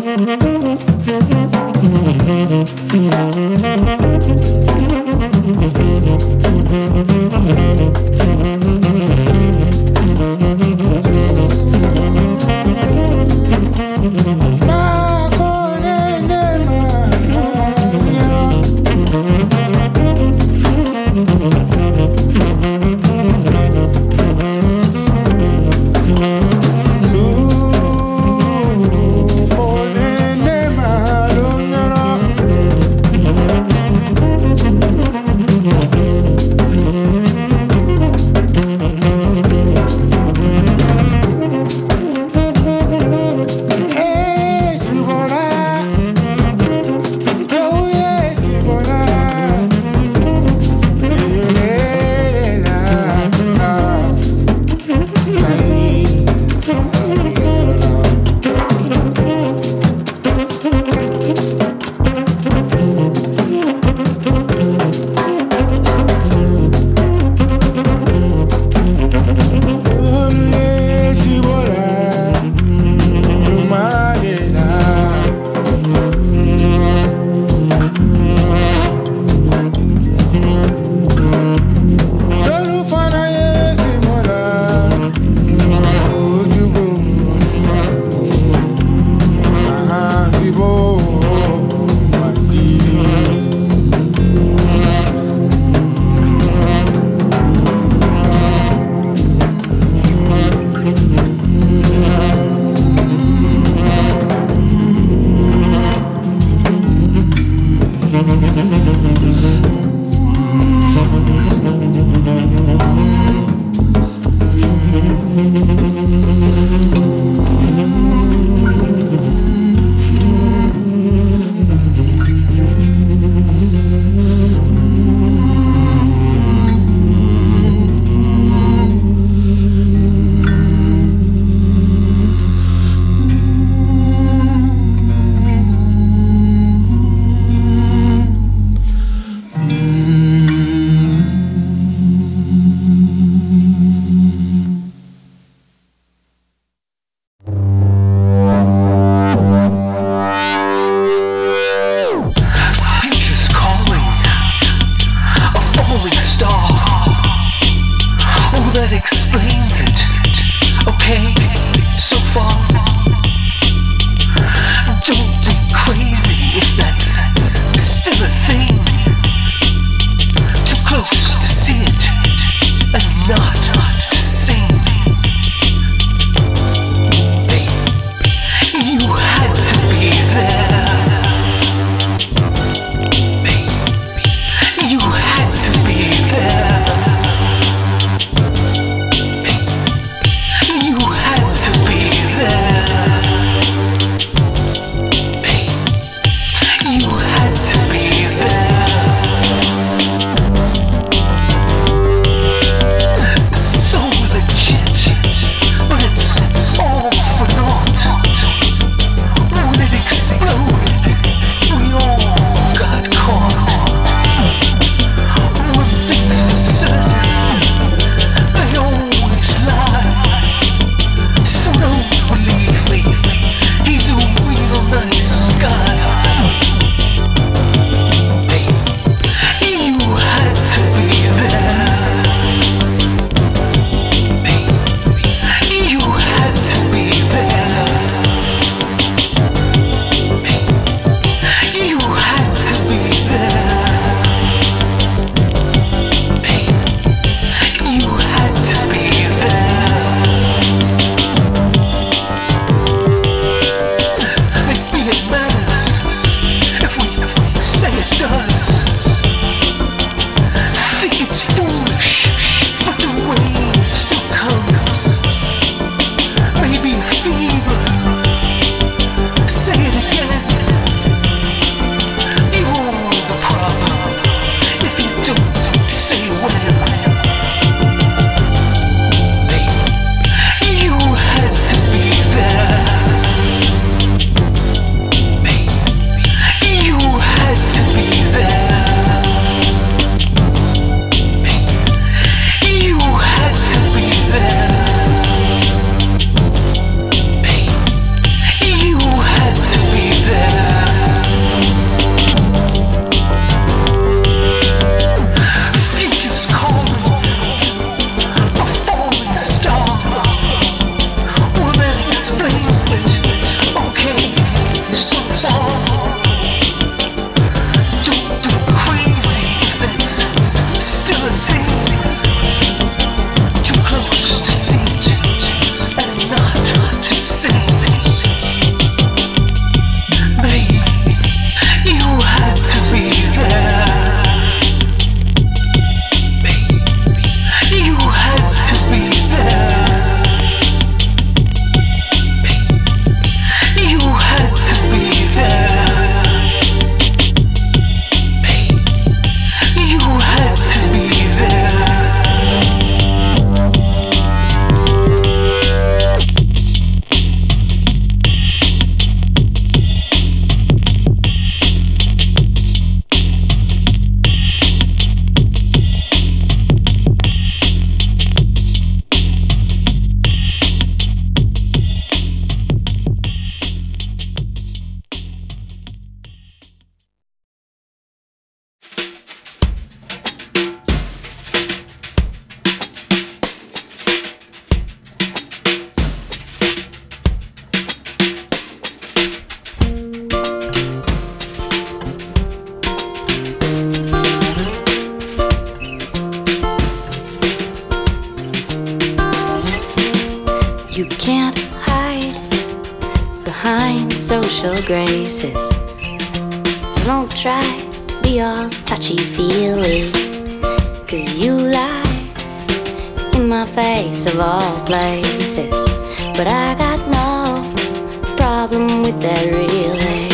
Thank you. Places. But I got no problem with that, really.